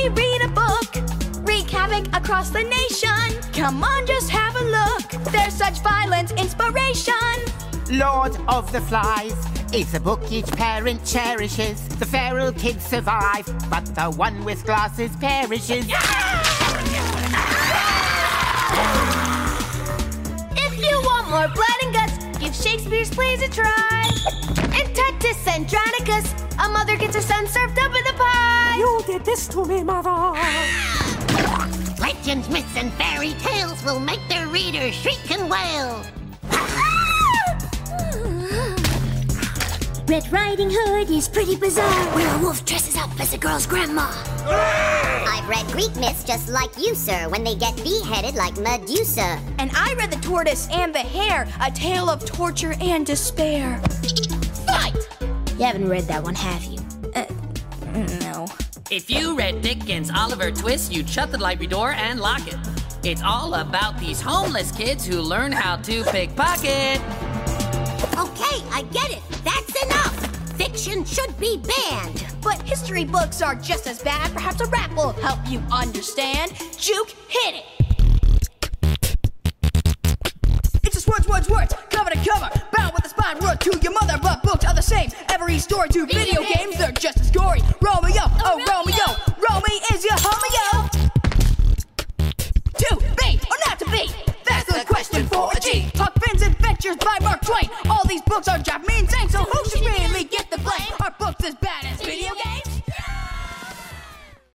Everybody read a book. Wreak havoc across the nation. Come on, just have a look. There's such violent inspiration. Lord of the Flies is a book each parent cherishes. The feral kids survive, but the one with glasses perishes. If you want more blood and guts, give Shakespeare's plays a try. In Titus Andronicus, a mother gets her son served up in a pie. You did this to me, mother. Legends, myths, and fairy tales will make their readers shriek and wail. Red Riding Hood is pretty bizarre. Where a wolf dresses up as a girl's grandma. I've read Greek myths just like you, sir, when they get beheaded like Medusa. And I read The Tortoise and the Hare, a tale of torture and despair. Fight! You haven't read that one, have you? Uh, no. If you read Dickens' Oliver Twist, you'd shut the library door and lock it. It's all about these homeless kids who learn how to pickpocket. Okay, I get it. That's enough. Fiction should be banned. But history books are just as bad. Perhaps a rap will help you understand. Juke, hit it! It's just words, words, words, cover to cover. Bound with a spine, word to your mother, but books are the same. Every story to video Adventures by Mark Twain. All these books are Japanese so who should really get the blame? Are books as bad as video?